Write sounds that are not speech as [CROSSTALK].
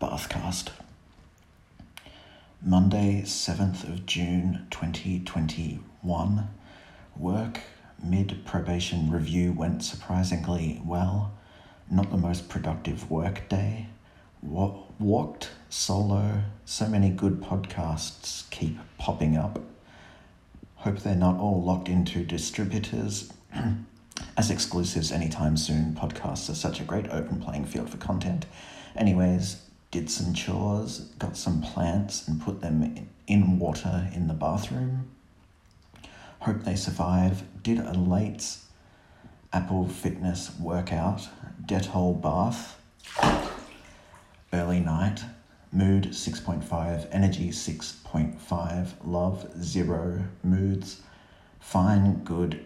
Bathcast. Monday, 7th of June 2021. Work mid probation review went surprisingly well. Not the most productive work day. Walked solo. So many good podcasts keep popping up. Hope they're not all locked into distributors [CLEARS THROAT] as exclusives anytime soon. Podcasts are such a great open playing field for content. Anyways, did some chores, got some plants, and put them in water in the bathroom. Hope they survive. Did a late Apple Fitness workout, Dettol bath, early night, mood 6.5, energy 6.5, love 0, moods fine, good,